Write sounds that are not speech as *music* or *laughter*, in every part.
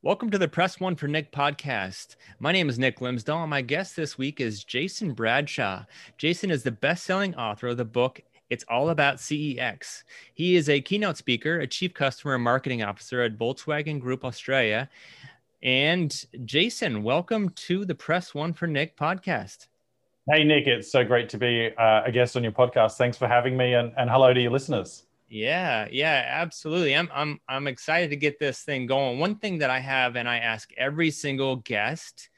Welcome to the Press One for Nick podcast. My name is Nick Glimsdahl, and my guest this week is Jason Bradshaw. Jason is the best selling author of the book It's All About CX. He is a keynote speaker, a chief customer and marketing officer at Volkswagen Group Australia. And Jason, welcome to the Press One for Nick podcast. Hey, Nick, it's so great to be uh, a guest on your podcast. Thanks for having me, and, and hello to your listeners. Yeah, yeah, absolutely. I'm I'm I'm excited to get this thing going. One thing that I have and I ask every single guest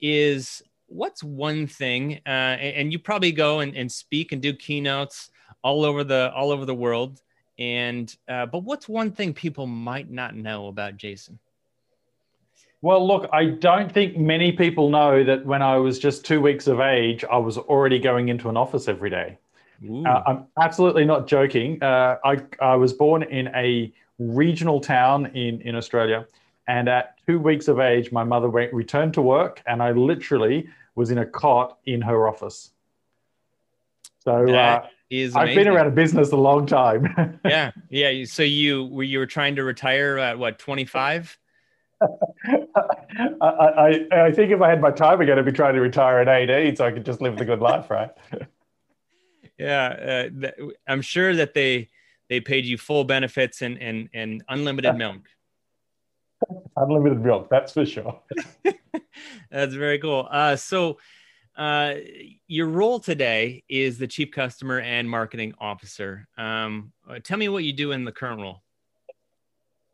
is what's one thing uh, and you probably go and, and speak and do keynotes all over the all over the world and uh, but what's one thing people might not know about jason well look i don't think many people know that when i was just two weeks of age i was already going into an office every day uh, I'm absolutely not joking. Uh, I, I was born in a regional town in, in Australia. And at two weeks of age, my mother went, returned to work, and I literally was in a cot in her office. So uh, I've been around a business a long time. *laughs* yeah, yeah. So you were you were trying to retire at what twenty five? *laughs* I, I, I think if I had my time again, I'd be trying to retire at 18 so I could just live the good life, right? *laughs* yeah, uh, th- I'm sure that they they paid you full benefits and and and unlimited milk. unlimited milk, that's for sure. *laughs* that's very cool. Uh, so, uh, your role today is the chief customer and marketing officer. Um, uh, tell me what you do in the current role.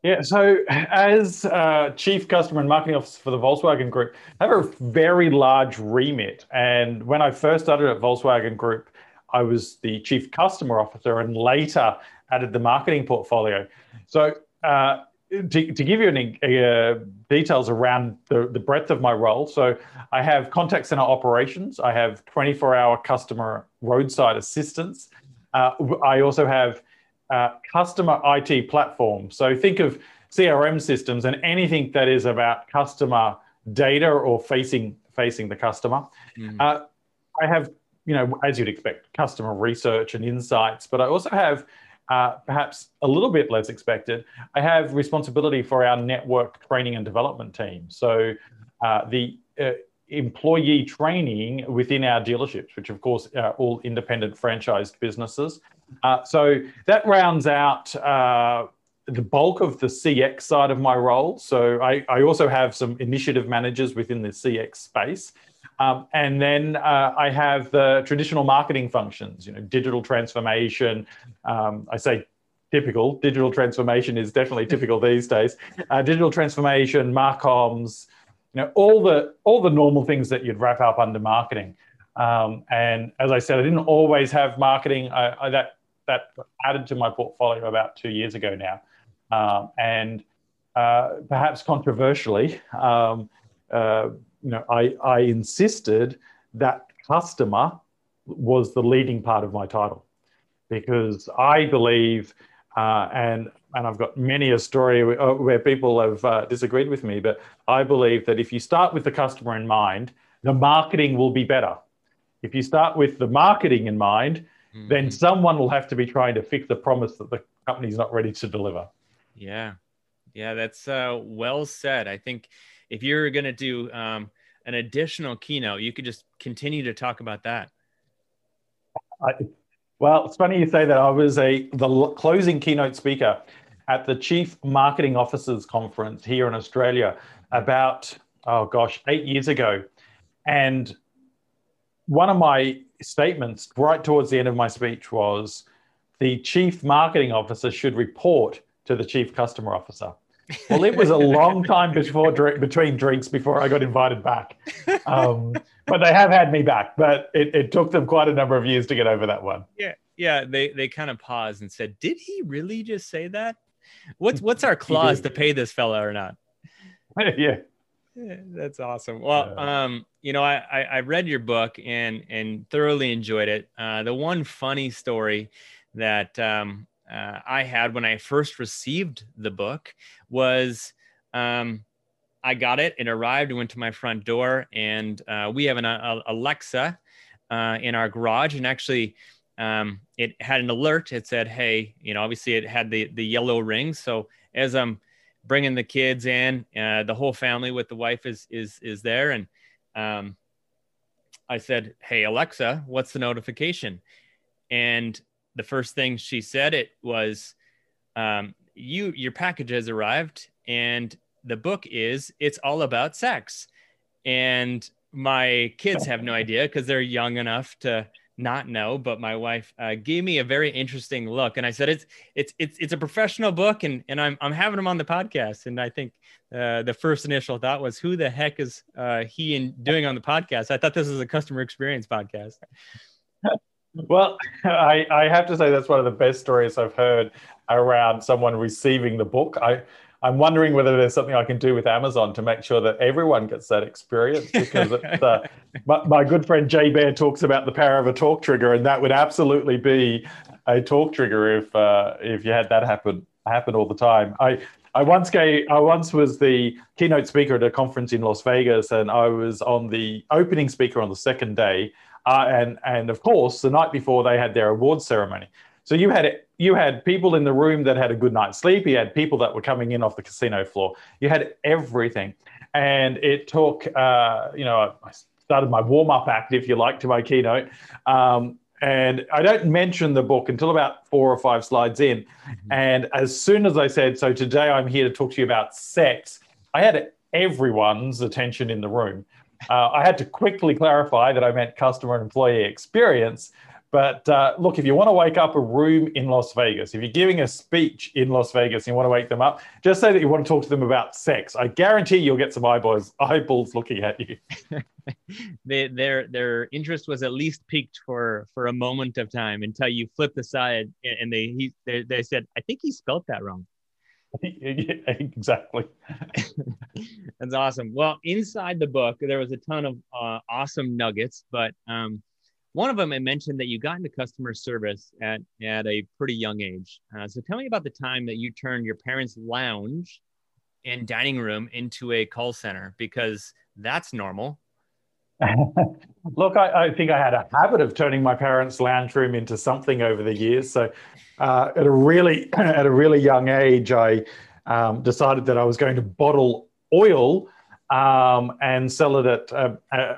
Yeah, so as uh, Chief Customer and Marketing Officer for the Volkswagen Group, I have a very large remit. And when I first started at Volkswagen Group, I was the chief customer officer and later added the marketing portfolio. So, uh, to, to, give you any uh, details around the, the breadth of my role, so I have contact center operations, I have 24 hour customer roadside assistance. Uh, I also have uh, customer IT platform. So, think of CRM systems and anything that is about customer data or facing facing the customer. Mm. I have you know, as you'd expect, customer research and insights. But I also have, uh, perhaps a little bit less expected, I have responsibility for our network training and development team. So uh, the uh, employee training within our dealerships, which of course are all independent franchised businesses. Uh, so that rounds out uh, the bulk of the CX side of my role. So I, I also have some initiative managers within the CX space. Um, and then uh, I have the traditional marketing functions, you know, digital transformation. Um, I say typical, digital transformation is definitely typical *laughs* these days. Uh, digital transformation, marcoms, you know, all the all the normal things that you'd wrap up under marketing. Um, and as I said, I didn't always have marketing. I, I, that that added to my portfolio about two years ago now, um, and uh, perhaps controversially. Um, uh, you know, I, I insisted that customer was the leading part of my title because I believe, uh, and and I've got many a story where, uh, where people have uh, disagreed with me, but I believe that if you start with the customer in mind, the marketing will be better. If you start with the marketing in mind, mm-hmm. then someone will have to be trying to fix the promise that the company's not ready to deliver. Yeah, yeah, that's uh, well said. I think if you're going to do um, an additional keynote, you could just continue to talk about that. I, well, it's funny you say that. I was a the closing keynote speaker at the Chief Marketing Officers Conference here in Australia about oh gosh, eight years ago, and one of my statements right towards the end of my speech was the chief marketing officer should report to the chief customer officer well, it was a *laughs* long time before between drinks before I got invited back. Um, but they have had me back. But it, it, took them quite a number of years to get over that one. Yeah, yeah. They they kind of paused and said, "Did he really just say that?" What's what's our *laughs* clause to pay this fella or not? *laughs* yeah. That's awesome. Well, um, you know, I, I, I read your book and and thoroughly enjoyed it. Uh, the one funny story that um, uh, I had when I first received the book was um, I got it. It arrived. It went to my front door, and uh, we have an a, Alexa uh, in our garage, and actually. Um, it had an alert. It said, "Hey, you know, obviously it had the the yellow ring. So as I'm bringing the kids in. Uh, the whole family with the wife is is is there, and um, I said, "Hey Alexa, what's the notification?" And the first thing she said it was, um, "You your package has arrived, and the book is it's all about sex." And my kids have no idea because they're young enough to not know, but my wife uh, gave me a very interesting look, and I said it's it's it's it's a professional book, and and I'm I'm having him on the podcast, and I think uh, the first initial thought was who the heck is uh, he in doing on the podcast? I thought this was a customer experience podcast. Well, *laughs* I, I have to say that's one of the best stories I've heard around someone receiving the book. I I'm wondering whether there's something I can do with Amazon to make sure that everyone gets that experience. *laughs* Because uh, my, my, good friend Jay Baer talks about the power of a talk trigger, and that would absolutely be a talk trigger if uh, if you had that happen happen all the time. I I once gave I once was the keynote speaker at a conference in Las Vegas, and I was on the opening speaker on the second day, uh, and and of course the night before they had their awards ceremony. So you had you had people in the room that had a good night's sleep. You had people that were coming in off the casino floor. You had everything, and it took uh, you know I started my warm up act, if you like, to my keynote. Um, and I don't mention the book until about four or five slides in. Mm-hmm. And as soon as I said, so today I'm here to talk to you about sex, I had everyone's attention in the room. Uh, I had to quickly clarify that I meant customer and employee experience but uh, look, if you want to wake up a room in Las Vegas, if you're giving a speech in Las Vegas and you want to wake them up, just say that you want to talk to them about sex. I guarantee you'll get some eyeballs eyeballs looking at you. *laughs* they, their their interest was at least piqued for for a moment of time until you flipped aside and they he they, they said, I think he spelt that wrong. *laughs* exactly. *laughs* That's awesome. Well, inside the book, there was a ton of uh, awesome nuggets, but um, one of them, I mentioned that you got into customer service at, at a pretty young age. Uh, so tell me about the time that you turned your parents' lounge and dining room into a call center because that's normal. Look, I, I, think I had a habit of turning my parents' lounge room into something over the years. So, uh, at a really *clears throat* at a really young age, I um, decided that I was going to bottle oil um, and sell it at uh, uh,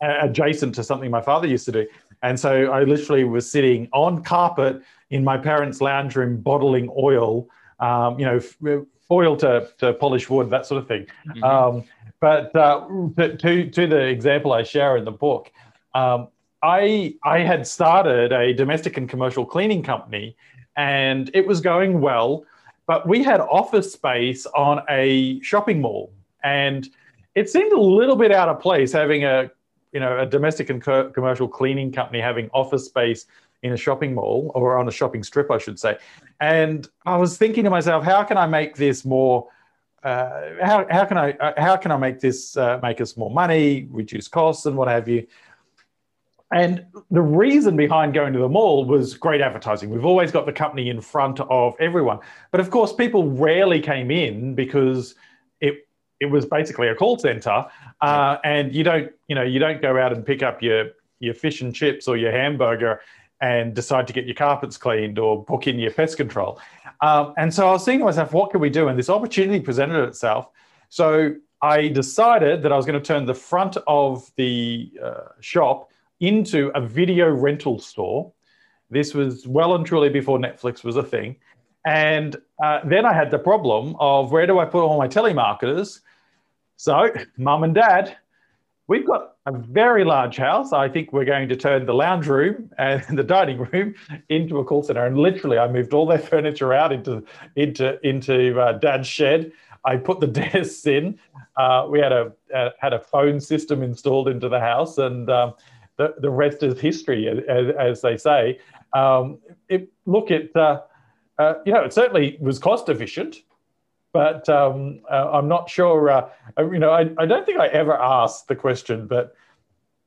adjacent to something my father used to do. And so I literally was sitting on carpet in my parents' lounge room bottling oil, um, you know, oil to, to polish wood, that sort of thing. Mm-hmm. Um, but uh, to, to the example I share in the book, um, I, I had started a domestic and commercial cleaning company and it was going well, but we had office space on a shopping mall. And it seemed a little bit out of place having a you know, a domestic and co- commercial cleaning company having office space in a shopping mall or on a shopping strip, I should say. And I was thinking to myself, how can I make this more? Uh, how, how can I uh, how can I make this uh, make us more money, reduce costs, and what have you? And the reason behind going to the mall was great advertising. We've always got the company in front of everyone, but of course, people rarely came in because it it was basically a call center, uh, and you don't you know you don't go out and pick up your your fish and chips or your hamburger and decide to get your carpets cleaned or book in your pest control. Um, and so I was thinking to myself, what can we do? And this opportunity presented itself. So I decided that I was going to turn the front of the uh, shop into a video rental store. This was well and truly before Netflix was a thing. And uh, then I had the problem of where do I put all my telemarketers? So, mum and dad, we've got a very large house. I think we're going to turn the lounge room and *laughs* the dining room into a call center. And literally, I moved all their *laughs* furniture out into into into uh, dad's shed. I put the *laughs* desks in. Uh, we had a, a, had a phone system installed into the house, and um, the the rest is history, as, as they say. Um, it, look, at uh, uh, you know, it certainly was cost efficient, but um, uh, I'm not sure. Uh, uh, you know, I, I don't think I ever asked the question, but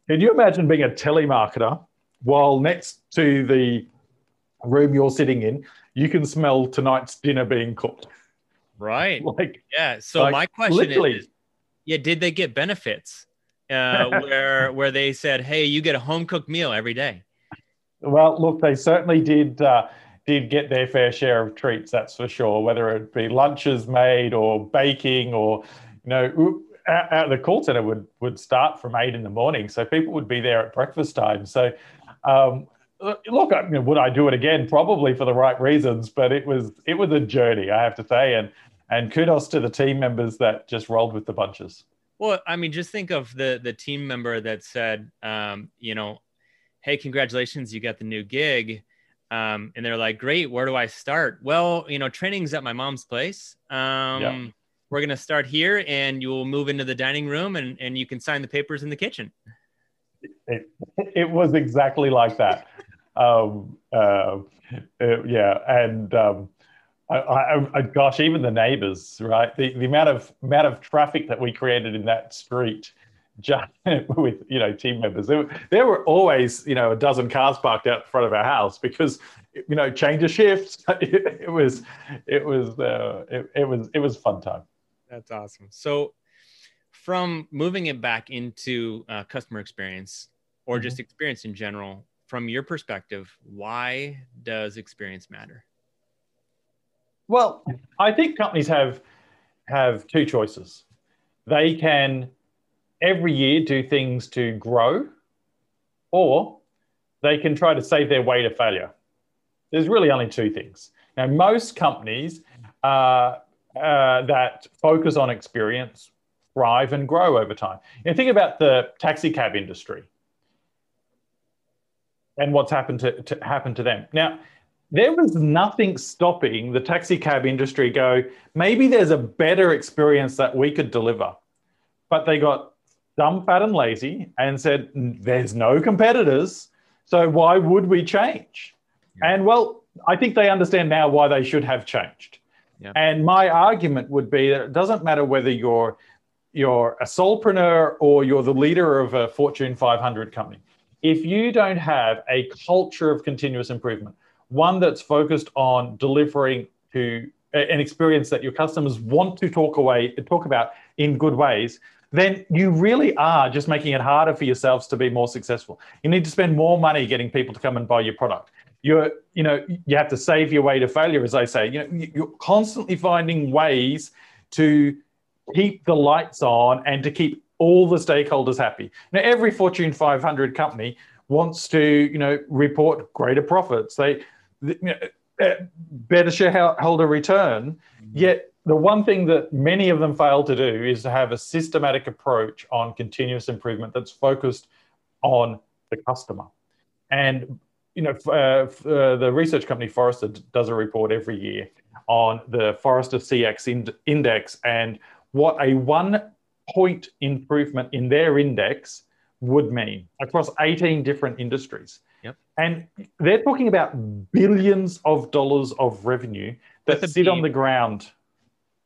can you imagine being a telemarketer while next to the room you're sitting in, you can smell tonight's dinner being cooked? Right. *laughs* Like, yeah. So like, my question literally. is, yeah, did they get benefits uh, *laughs* where where they said, hey, you get a home cooked meal every day? Well, look, they certainly did uh, did get their fair share of treats. That's for sure. Whether it be lunches made or baking, or you know, out, the call center would would start from eight in the morning, so people would be there at breakfast time. So, um, look, I mean, would I do it again? Probably for the right reasons, but it was it was a journey, I have to say, and and kudos to the team members that just rolled with the bunches. Well, I mean, just think of the the team member that said, um, you know, hey, congratulations, you got the new gig. Um, and they're like, great, where do I start? Well, you know, training's at my mom's place. Um, Yeah. We're going to start here and you'll move into the dining room and, and you can sign the papers in the kitchen. It, it was exactly like that. um, uh, uh, yeah, and um, I, I, I, gosh, even the neighbors, right? The, the amount of amount of traffic that we created in that street, just *laughs* with you know team members. There, were- there were always you know a dozen cars parked out in front of our house because you know change of shifts. It, *laughs* it was it was uh, it, it was it was a fun time. That's awesome. So, from moving it back into uh, customer experience or just experience in general, from your perspective, why does experience matter? Well, I think companies have have two choices. They can every year do things to grow, or they can try to save their way to failure. There's really only two things. Now, most companies uh, uh, that focus on experience thrive and grow over time. Know, think about the taxi cab industry and what's happened to, to happen to them. Now, there was nothing stopping the taxi cab industry go, maybe there's a better experience that we could deliver. But they got dumb, fat, and lazy and said, there's no competitors. So why would we change? And well, I think they understand now why they should have changed. Yeah. And my argument would be that it doesn't matter whether you're you're a solopreneur or you're the leader of a Fortune 500 company. If you don't have a culture of continuous improvement, one that's focused on delivering to an experience that your customers want to talk away talk about in good ways, then you really are just making it harder for yourselves to be more successful. You need to spend more money getting people to come and buy your product. You're, you know, you have to save your way to failure, as I say. You know, you're constantly finding ways to keep the lights on and to keep all the stakeholders happy. Now, every Fortune 500 company wants to, you know, report greater profits. They, you know, uh, better shareholder return. Yet the one thing that many of them fail to do is to have a systematic approach on continuous improvement that's focused on the customer. And you know, uh, uh, the research company Forrester does a report every year on the Forrester CX ind- index and what a one point improvement in their index would mean across 18 different industries. Yep. And they're talking about billions of dollars of revenue that sit on the ground.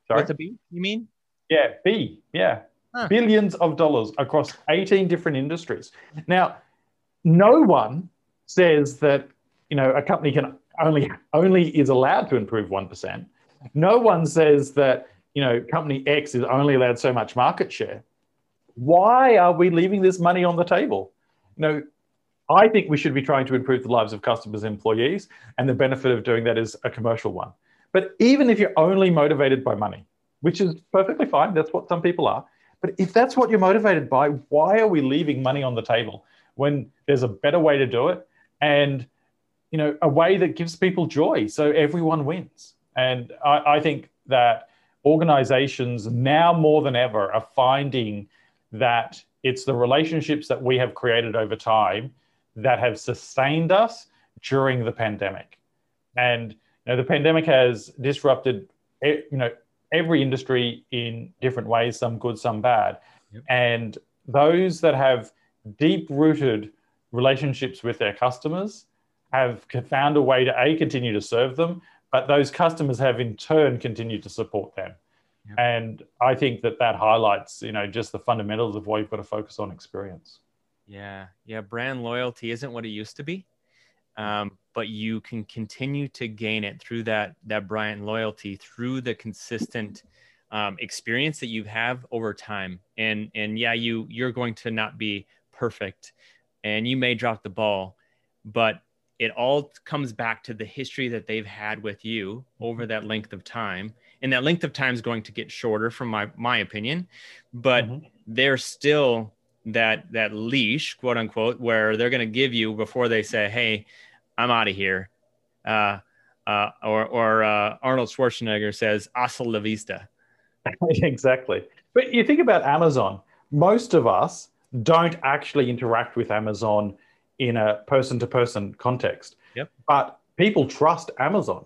Sorry? With a B, you mean? Yeah, B. Yeah. Huh. Billions of dollars across 18 different industries. Now, no one says that, you know, a company can only only is allowed to improve 1%. No one says that, you know, company X is only allowed so much market share. Why are we leaving this money on the table? You know, I think we should be trying to improve the lives of customers and employees, and the benefit of doing that is a commercial one. But even if you're only motivated by money, which is perfectly fine, that's what some people are. But if that's what you're motivated by, why are we leaving money on the table when there's a better way to do it and you know a way that gives people joy so everyone wins? And I, I think that organizations now more than ever are finding that it's the relationships that we have created over time that have sustained us during the pandemic. And you know, the pandemic has disrupted you know every industry in different ways, some good, some bad. Yep. And those that have deep rooted relationships with their customers have found a way to a continue to serve them, but those customers have in turn continued to support them. Yep. And I think that that highlights, you know, just the fundamentals of why you've got to focus on experience. Yeah, yeah. Brand loyalty isn't what it used to be, um, but you can continue to gain it through that that brand loyalty through the consistent um, experience that you have over time. And and yeah, you you're going to not be perfect, and you may drop the ball, but it all comes back to the history that they've had with you over that length of time and that length of time is going to get shorter from my my opinion but mm-hmm. they're still that that leash quote unquote where they're going to give you before they say hey i'm out of here uh, uh, or or uh, arnold schwarzenegger says hasta la vista *laughs* exactly but you think about amazon most of us don't actually interact with amazon in a person to person context. Yep. But people trust Amazon.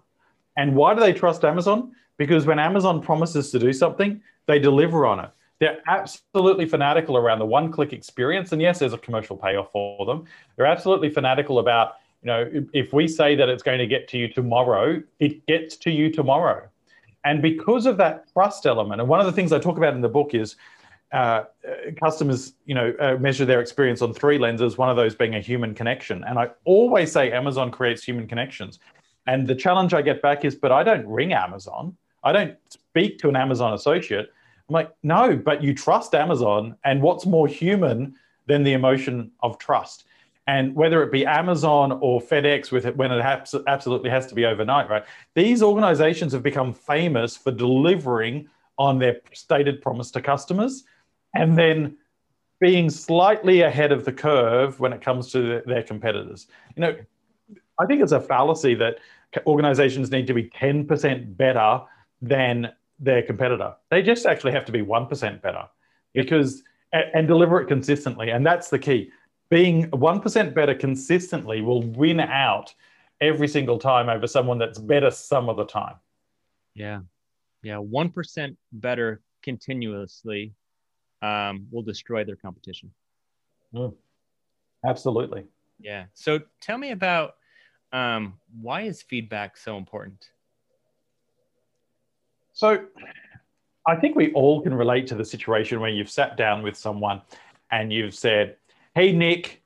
And why do they trust Amazon? Because when Amazon promises to do something, they deliver on it. They're absolutely fanatical around the one click experience. And yes, there's a commercial payoff for them. They're absolutely fanatical about, you know, if we say that it's going to get to you tomorrow, it gets to you tomorrow. And because of that trust element, and one of the things I talk about in the book is uh, customers, you know, uh, measure their experience on three lenses. One of those being a human connection, and I always say Amazon creates human connections. And the challenge I get back is, but I don't ring Amazon. I don't speak to an Amazon associate. I'm like, no, but you trust Amazon, and what's more human than the emotion of trust? And whether it be Amazon or FedEx, with it when it has, absolutely has to be overnight, right? These organizations have become famous for delivering on their stated promise to customers and then being slightly ahead of the curve when it comes to their competitors. You know, I think it's a fallacy that organizations need to be 10% better than their competitor. They just actually have to be 1% better because and deliver it consistently. And that's the key. Being 1% better consistently will win out every single time over someone that's better some of the time. Yeah. Yeah. 1% better continuously um, will destroy their competition. Mm. Absolutely. Yeah. So tell me about um, why is feedback so important? So I think we all can relate to the situation where you've sat down with someone and you've said, Hey, Nick,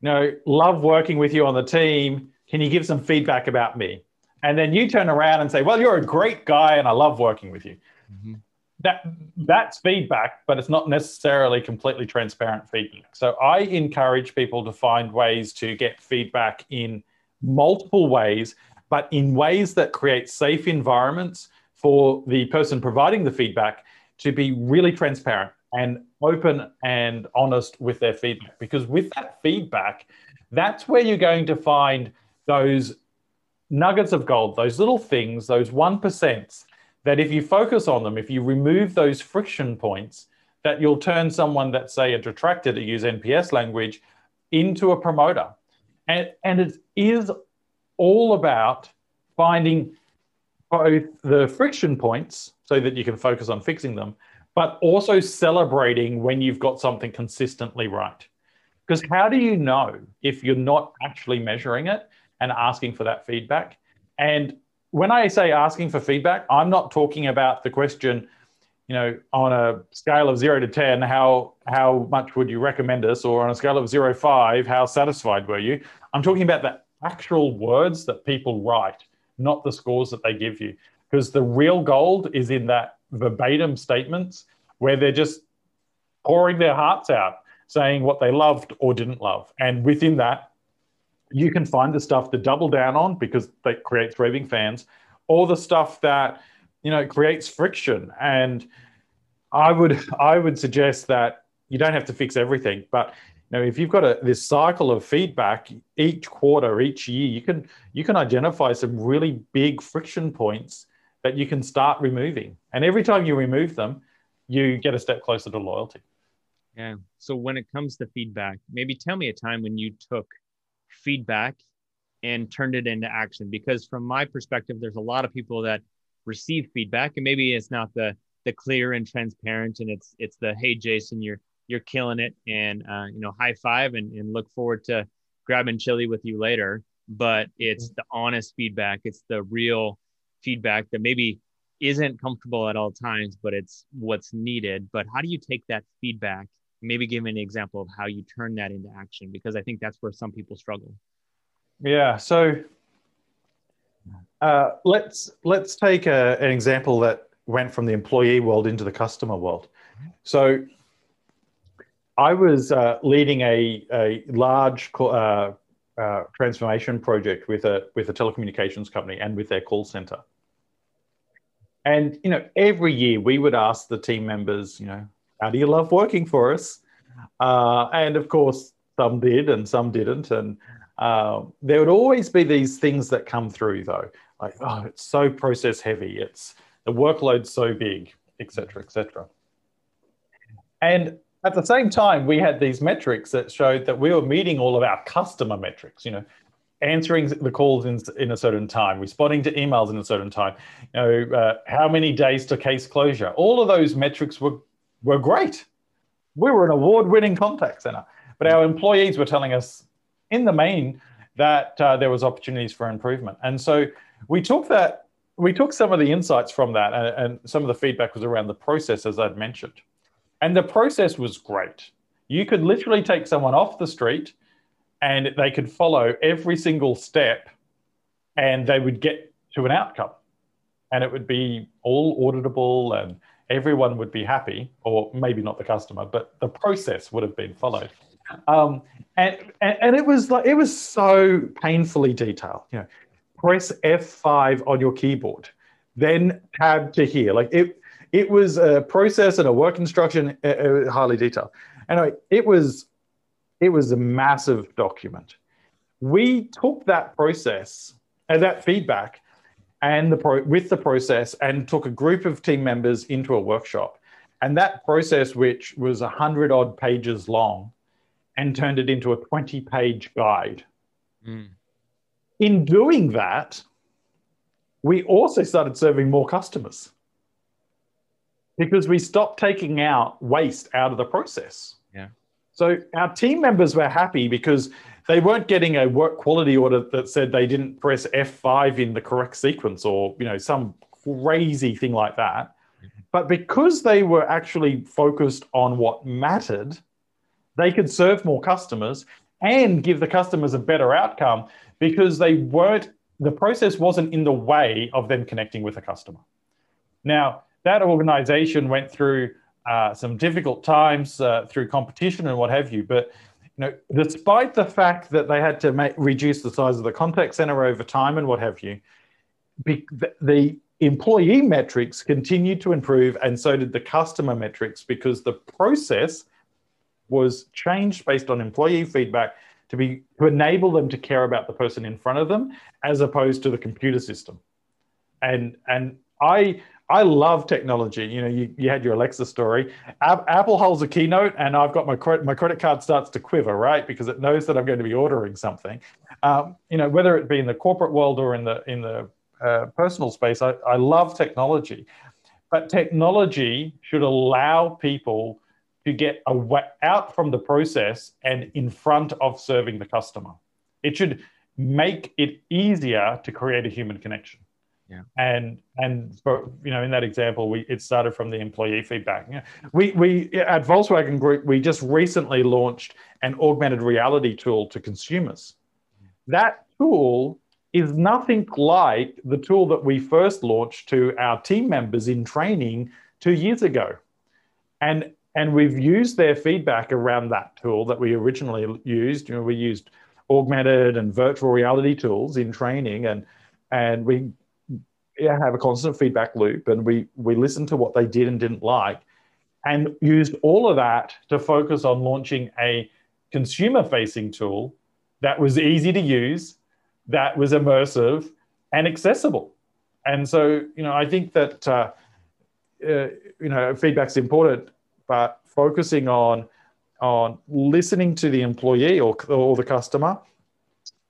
you know, love working with you on the team. Can you give some feedback about me? And then you turn around and say, Well, you're a great guy and I love working with you. Mm-hmm that that's feedback, but it's not necessarily completely transparent feedback. So I encourage people to find ways to get feedback in multiple ways, but in ways that create safe environments for the person providing the feedback to be really transparent and open and honest with their feedback. Because with that feedback, that's where you're going to find those nuggets of gold, those little things, those 1% that if you focus on them, if you remove those friction points, that you'll turn someone that say, a detractor to use NPS language into a promoter. And, and it is all about finding both the friction points so that you can focus on fixing them, but also celebrating when you've got something consistently right. Because how do you know if you're not actually measuring it and asking for that feedback? And when I say asking for feedback, I'm not talking about the question, you know, on a scale of zero to 10, how, how much would you recommend us? Or on a scale of zero, five, how satisfied were you? I'm talking about the actual words that people write, not the scores that they give you. Because the real gold is in that verbatim statements where they're just pouring their hearts out, saying what they loved or didn't love. And within that, you can find the stuff to double down on because that creates raving fans, all the stuff that you know creates friction. And I would *laughs* I would suggest that you don't have to fix everything, but you know if you've got a this cycle of feedback each quarter, each year, you can you can identify some really big friction points that you can start removing. And every time you remove them, you get a step closer to loyalty. Yeah. So when it comes to feedback, maybe tell me a time when you took feedback and turned it into action because from my perspective there's a lot of people that receive feedback and maybe it's not the the clear and transparent and it's it's the hey jason you're you're killing it and uh, you know high five and, and look forward to grabbing chili with you later but it's mm-hmm. the honest feedback it's the real feedback that maybe isn't comfortable at all times, but it's what's needed. But how do you take that feedback? Maybe give me an example of how you turn that into action, because I think that's where some people struggle. Yeah. So uh, let's let's take a, an example that went from the employee world into the customer world. So I was uh, leading a, a large uh, uh, transformation project with a with a telecommunications company and with their call center. And you know, every year we would ask the team members, you know, how do you love working for us? Uh, and of course, some did and some didn't. And uh, there would always be these things that come through, though, like oh, it's so process heavy, it's the workload's so big, etc., etc. And at the same time, we had these metrics that showed that we were meeting all of our customer metrics. You know, answering the calls in, in a certain time, responding to emails in a certain time, you know, uh, how many days to case closure. All of those metrics were, were great. We were an award winning contact center, but our employees were telling us in the main that uh, there was opportunities for improvement. And so we took that, we took some of the insights from that and, and some of the feedback was around the process, as I'd mentioned. And the process was great. You could literally take someone off the street and they could follow every single step and they would get to an outcome. And it would be all auditable and everyone would be happy or maybe not the customer but the process would have been followed. Um, and, and, and it was like it was so painfully detailed you know. Press f5 on your keyboard then tab to here. Like it it was a process and a work instruction uh, uh highly detailed. Anyway it was it was a massive document. We took that process and that feedback and the pro- with the process and took a group of team members into a workshop. And that process, which was a hundred odd pages long, and turned it into a 20 page guide. Mm. In doing that, we also started serving more customers because we stopped taking out waste out of the process. So our team members were happy because they weren't getting a work quality audit that said they didn't press F5 in the correct sequence or, you know, some crazy thing like that. But because they were actually focused on what mattered, they could serve more customers and give the customers a better outcome because they weren't the process wasn't in the way of them connecting with a customer. Now, that organization went through uh, some difficult times uh, through competition and what have you. But you know, despite the fact that they had to make, reduce the size of the contact center over time and what have you, be, the, the employee metrics continued to improve, and so did the customer metrics because the process was changed based on employee feedback to be to enable them to care about the person in front of them as opposed to the computer system. And and I I love technology. You know, you, you had your Alexa story. Apple holds a keynote, and I've got my credit my credit card starts to quiver, right, because it knows that I'm going to be ordering something. Um, you know, whether it be in the corporate world or in the in the uh, personal space, I, I love technology, but technology should allow people to get away, out from the process and in front of serving the customer. It should make it easier to create a human connection. Yeah. And and you know in that example, we it started from the employee feedback. we we at Volkswagen Group we just recently launched an augmented reality tool to consumers. That tool is nothing like the tool that we first launched to our team members in training two years ago. And and we've used their feedback around that tool that we originally used. You know, we used augmented and virtual reality tools in training and and we have a constant feedback loop and we we listened to what they did and didn't like and used all of that to focus on launching a consumer facing tool that was easy to use that was immersive and accessible. And so you know i think that uh, uh, you know feedback's important but focusing on on listening to the employee or, or the customer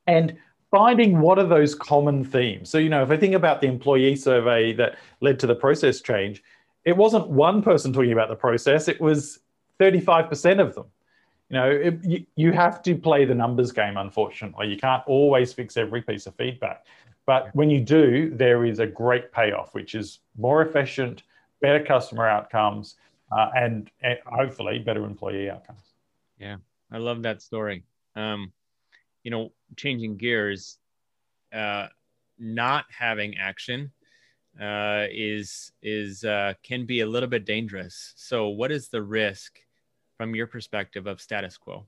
and finding what are those common themes. So, you know, if I think about the employee survey that led to the process change, it wasn't one person talking about the process, it was 35% of them. You know, it, you, you have to play the numbers game, unfortunately. You can't always fix every piece of feedback. But when you do, there is a great payoff, which is more efficient, better customer outcomes, uh, and, and, hopefully better employee outcomes. Yeah, I love that story. Um, you know, changing gears, uh, not having action uh, is is uh, can be a little bit dangerous. So, what is the risk from your perspective of status quo?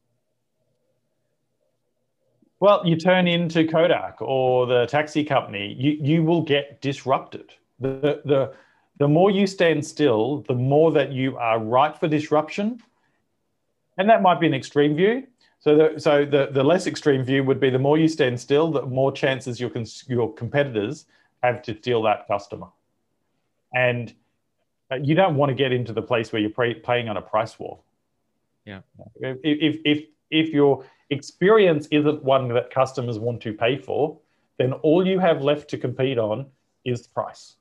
Well, you turn into Kodak or the taxi company, you, you will get disrupted. The, the, the more you stand still, the more that you are ripe for disruption. And that might be an extreme view. So, the, so the, the less extreme view would be the more you stand still, the more chances your, your competitors have to steal that customer. And uh, you don't want to get into the place where you're playing on a price war. Yeah. If, if, if, if your experience isn't one that customers want to pay for, then all you have left to compete on is price.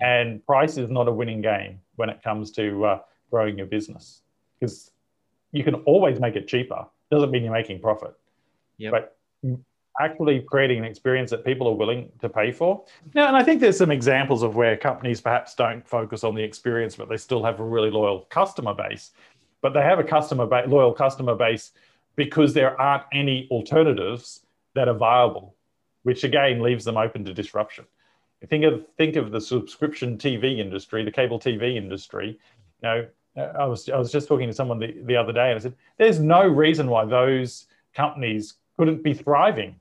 And price is not a winning game when it comes to uh, growing your business because you can always make it cheaper. Doesn't mean you're making profit. Yep. But actually creating an experience that people are willing to pay for. Now, and I think there's some examples of where companies perhaps don't focus on the experience, but they still have a really loyal customer base. But they have a customer ba- loyal customer base because there aren't any alternatives that are viable, which again leaves them open to disruption. Think of think of the subscription TV industry, the cable TV industry. You know, I was I was just talking to someone the, the other day, and I said, "There's no reason why those companies couldn't be thriving,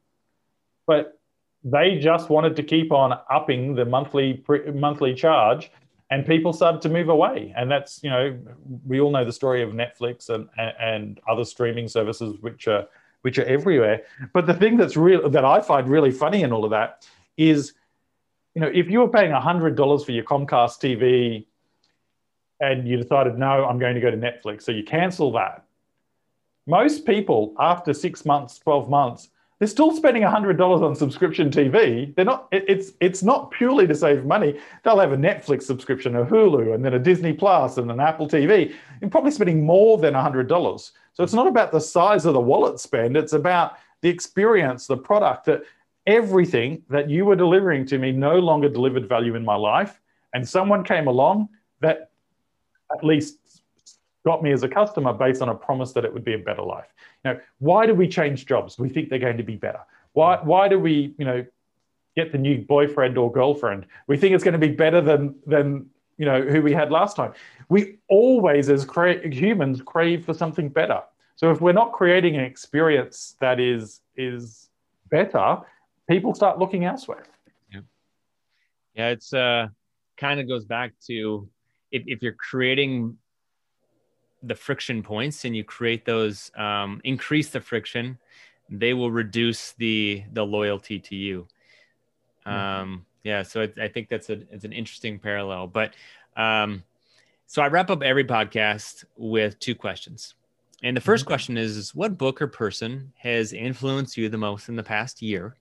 but they just wanted to keep on upping the monthly monthly charge and people started to move away. And that's you know we all know the story of netflix and and other streaming services which are which are everywhere. But the thing that's real that i find really funny in all of that is you know if you were paying $100 for your comcast tv and you decided no i'm going to go to netflix so you cancel that most people after six months 12 months they're still spending $100 on subscription TV. They're not, it's, it's not purely to save money. They'll have a Netflix subscription, a Hulu, and then a Disney Plus and an Apple TV. You're probably spending more than $100. So it's not about the size of the wallet spend. It's about the experience, the product, that everything that you were delivering to me no longer delivered value in my life. And someone came along that at least got me as a customer based on a promise that it would be a better life. You know, why do we change jobs? We think they're going to be better. Why, why do we, you know, get the new boyfriend or girlfriend? We think it's going to be better than, than you know, who we had last time. We always, as cra- humans, crave for something better. So if we're not creating an experience that is is better, people start looking elsewhere. Yeah, yeah it's uh, kind of goes back to if, if you're creating the friction points and you create those um, increase the friction they will reduce the the loyalty to you. Um, yeah so it, i think that's a it's an interesting parallel but um, so i wrap up every podcast with two questions. And the 1st mm-hmm. question is, is what book or person has influenced you the most in the past year?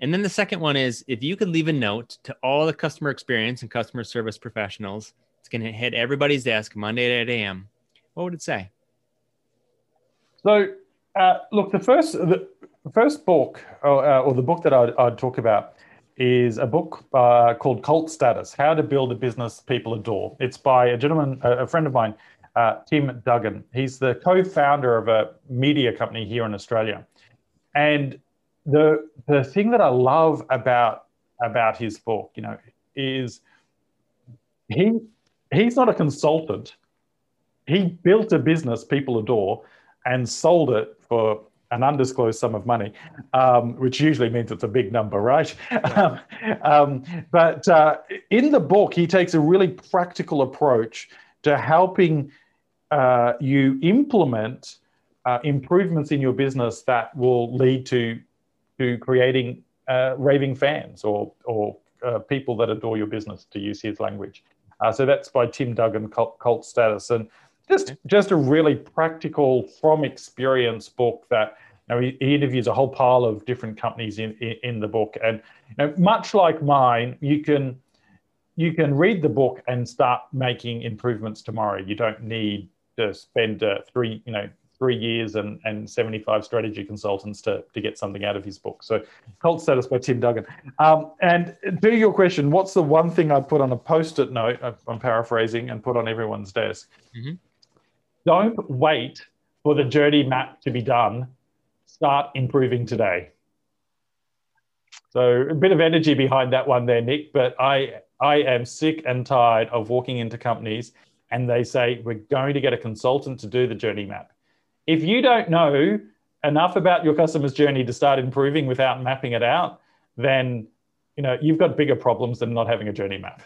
And then the second one is if you could leave a note to all the customer experience and customer service professionals it's going to hit everybody's desk monday at 8 a.m what would it say? So, uh, look, the first the first book, or, uh, or the book that I'd, I'd, talk about, is a book uh, called Cult Status: How to Build a Business People Adore. It's by a gentleman, a friend of mine, uh, Tim Duggan. He's the co-founder of a media company here in Australia, and the the thing that I love about about his book, you know, is he he's not a consultant he built a business people adore and sold it for an undisclosed sum of money, um, which usually means it's a big number, right? Yeah. *laughs* um, but uh, in the book, he takes a really practical approach to helping uh, you implement uh, improvements in your business that will lead to to creating uh, raving fans or or uh, people that adore your business, to use his language. Uh, so that's by Tim Duggan, Cult, Cult Status, and just just a really practical from experience book that you know, he, he, interviews a whole pile of different companies in, in, in the book. And you know, much like mine you can you can read the book and start making improvements tomorrow. You don't need to spend uh, three you know three years and, and 75 strategy consultants to, to get something out of his book. So, Cult Status by Tim Duggan. Um, and to your question, what's the one thing I'd put on a post it note? I'm paraphrasing and put on everyone's desk. Mm-hmm. Don't wait for the journey map to be done. Start improving today. So, a bit of energy behind that one there, Nick, but I, I am sick and tired of walking into companies and they say, We're going to get a consultant to do the journey map if you don't know enough about your customer's journey to start improving without mapping it out, then you know you've got bigger problems than not having a journey map.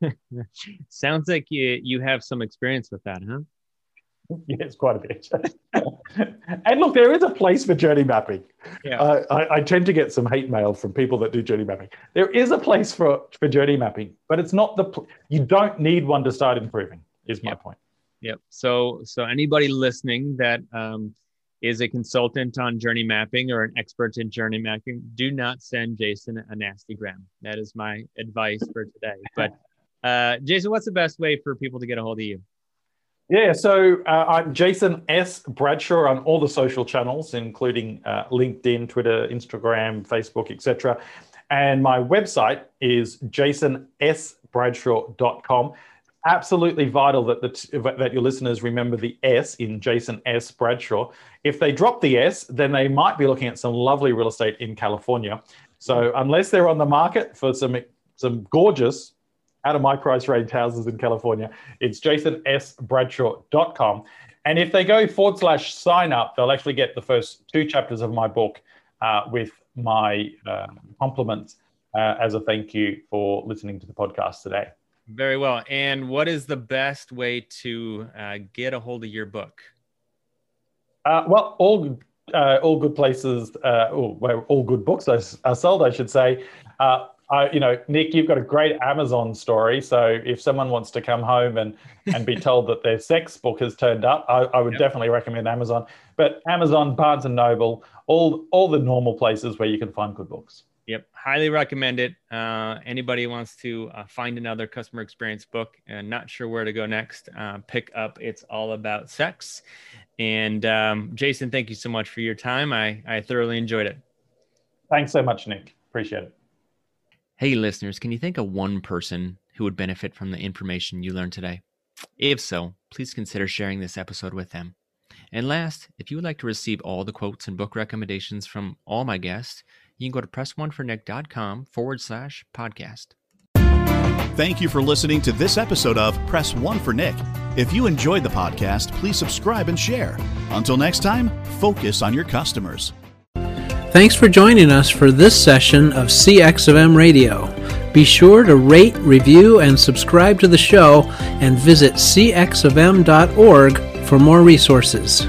*laughs* Sounds like you you have some experience with that, huh? *laughs* Yes, quite a bit. *laughs* and look, there is a place for journey mapping. Yeah. Uh, I, I, tend to get some hate mail from people that do journey mapping. There is a place for, for journey mapping, but it's not the. Pl- you don't need one to start improving. Is my point. Yep. So so anybody listening that um, is a consultant on journey mapping or an expert in journey mapping, do not send Jason a nasty gram. That is my advice for today. *laughs* But uh, Jason, what's the best way for people to get a hold of you? Yeah, so uh, I'm Jason S. Bradshaw on all the social channels, including uh, LinkedIn, Twitter, Instagram, Facebook, etc. And my website is jasonsbradshaw.com absolutely vital that the, that your listeners remember the S in Jason S. Bradshaw. If they drop the S, then they might be looking at some lovely real estate in California. So unless they're on the market for some some gorgeous out of my price range houses in California, it's jasonsbradshaw.com. And if they go forward slash sign up, they'll actually get the first two chapters of my book uh, with my uh, compliments uh, as a thank you for listening to the podcast today. Very well. And what is the best way to uh, get a hold of your book? Uh, well, all uh, all good places, uh, well, all good books are, sold, I should say. Uh, I, you know, Nick, you've got a great Amazon story. So if someone wants to come home and and be told that their sex book has turned up, I, I would yep. definitely recommend Amazon. But Amazon, Barnes and Noble, all all the normal places where you can find good books. Yep, highly recommend it. Uh, anybody wants to uh, find another customer experience book and not sure where to go next, uh, pick up It's All About Sex. And um, Jason, thank you so much for your time. I, I thoroughly enjoyed it. Thanks so much, Nick. Appreciate it. Hey, listeners, can you think of one person who would benefit from the information you learned today? If so, please consider sharing this episode with them. And last, if you would like to receive all the quotes and book recommendations from all my guests, you can go to pressonefornick.com forward slash podcast. Thank you for listening to this episode of Press One for Nick. If you enjoyed the podcast, please subscribe and share. Until next time, focus on your customers. Thanks for joining us for this session of CX of M Radio. Be sure to rate, review, and subscribe to the show and visit cxofm.org for more resources.